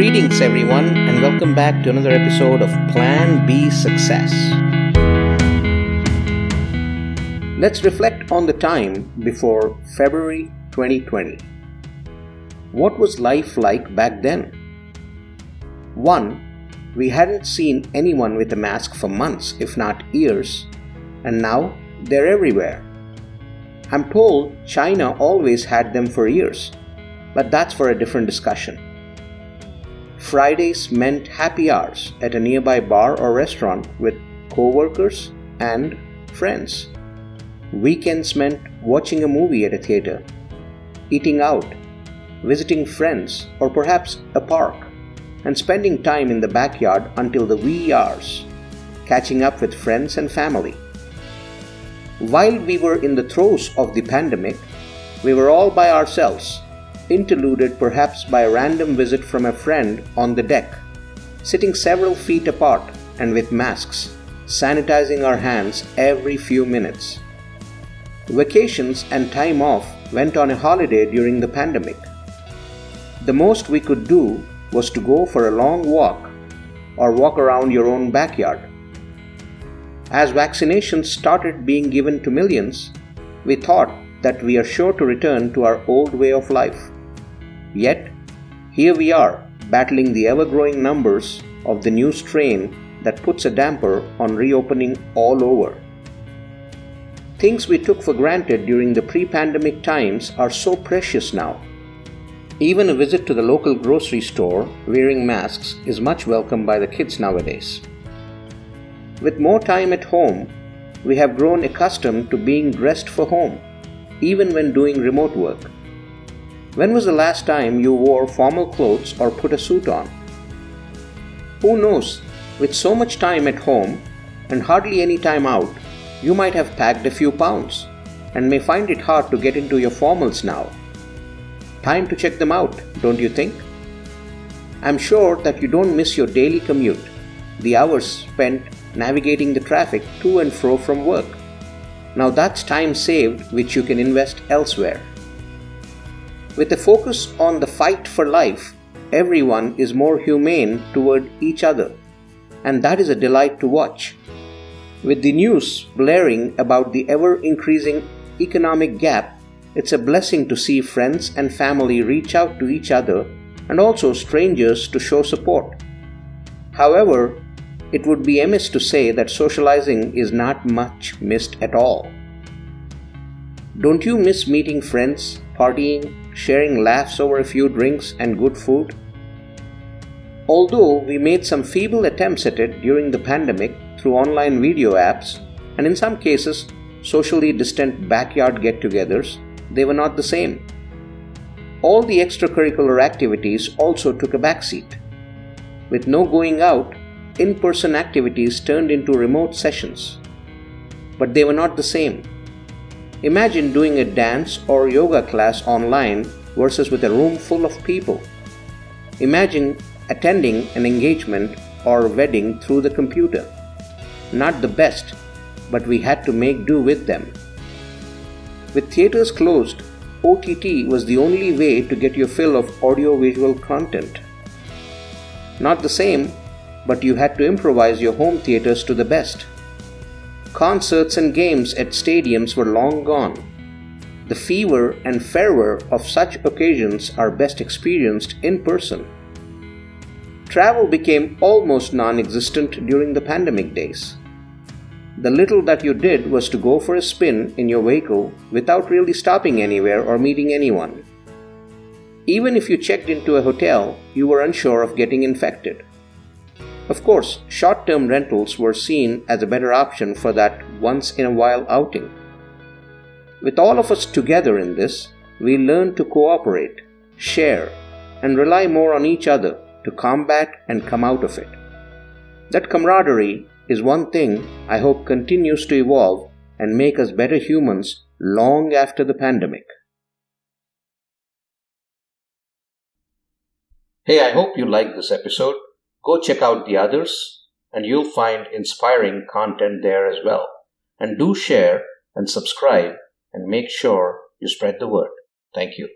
Greetings, everyone, and welcome back to another episode of Plan B Success. Let's reflect on the time before February 2020. What was life like back then? 1. We hadn't seen anyone with a mask for months, if not years, and now they're everywhere. I'm told China always had them for years, but that's for a different discussion. Fridays meant happy hours at a nearby bar or restaurant with co-workers and friends. Weekends meant watching a movie at a theater, eating out, visiting friends, or perhaps a park, and spending time in the backyard until the wee hours, catching up with friends and family. While we were in the throes of the pandemic, we were all by ourselves, interluded perhaps by a random visit from a friend on the deck, sitting several feet apart and with masks, sanitizing our hands every few minutes. Vacations and time off went on a holiday during the pandemic. The most we could do was to go for a long walk or walk around your own backyard. As vaccinations started being given to millions, we thought that we are sure to return to our old way of life. Yet, here we are, battling the ever growing numbers of the new strain that puts a damper on reopening all over. Things we took for granted during the pre pandemic times are so precious now. Even a visit to the local grocery store wearing masks is much welcomed by the kids nowadays. With more time at home, we have grown accustomed to being dressed for home, even when doing remote work. When was the last time you wore formal clothes or put a suit on? Who knows, with so much time at home and hardly any time out, you might have packed a few pounds and may find it hard to get into your formals now. Time to check them out, don't you think? I'm sure that you don't miss your daily commute, the hours spent navigating the traffic to and fro from work. Now that's time saved which you can invest elsewhere. With a focus on the fight for life, everyone is more humane toward each other, and that is a delight to watch. With the news blaring about the ever increasing economic gap, it's a blessing to see friends and family reach out to each other and also strangers to show support. However, it would be amiss to say that socializing is not much missed at all. Don't you miss meeting friends, partying, sharing laughs over a few drinks and good food? Although we made some feeble attempts at it during the pandemic through online video apps, and in some cases, socially distant backyard get togethers, they were not the same. All the extracurricular activities also took a backseat. With no going out, in person activities turned into remote sessions. But they were not the same. Imagine doing a dance or yoga class online versus with a room full of people. Imagine attending an engagement or wedding through the computer. Not the best, but we had to make do with them. With theaters closed, OTT was the only way to get your fill of audio-visual content. Not the same, but you had to improvise your home theaters to the best. Concerts and games at stadiums were long gone. The fever and fervor of such occasions are best experienced in person. Travel became almost non existent during the pandemic days. The little that you did was to go for a spin in your vehicle without really stopping anywhere or meeting anyone. Even if you checked into a hotel, you were unsure of getting infected. Of course, short term rentals were seen as a better option for that once in a while outing. With all of us together in this, we learned to cooperate, share, and rely more on each other to combat and come out of it. That camaraderie is one thing I hope continues to evolve and make us better humans long after the pandemic. Hey, I hope you liked this episode. Go check out the others, and you'll find inspiring content there as well. And do share and subscribe and make sure you spread the word. Thank you.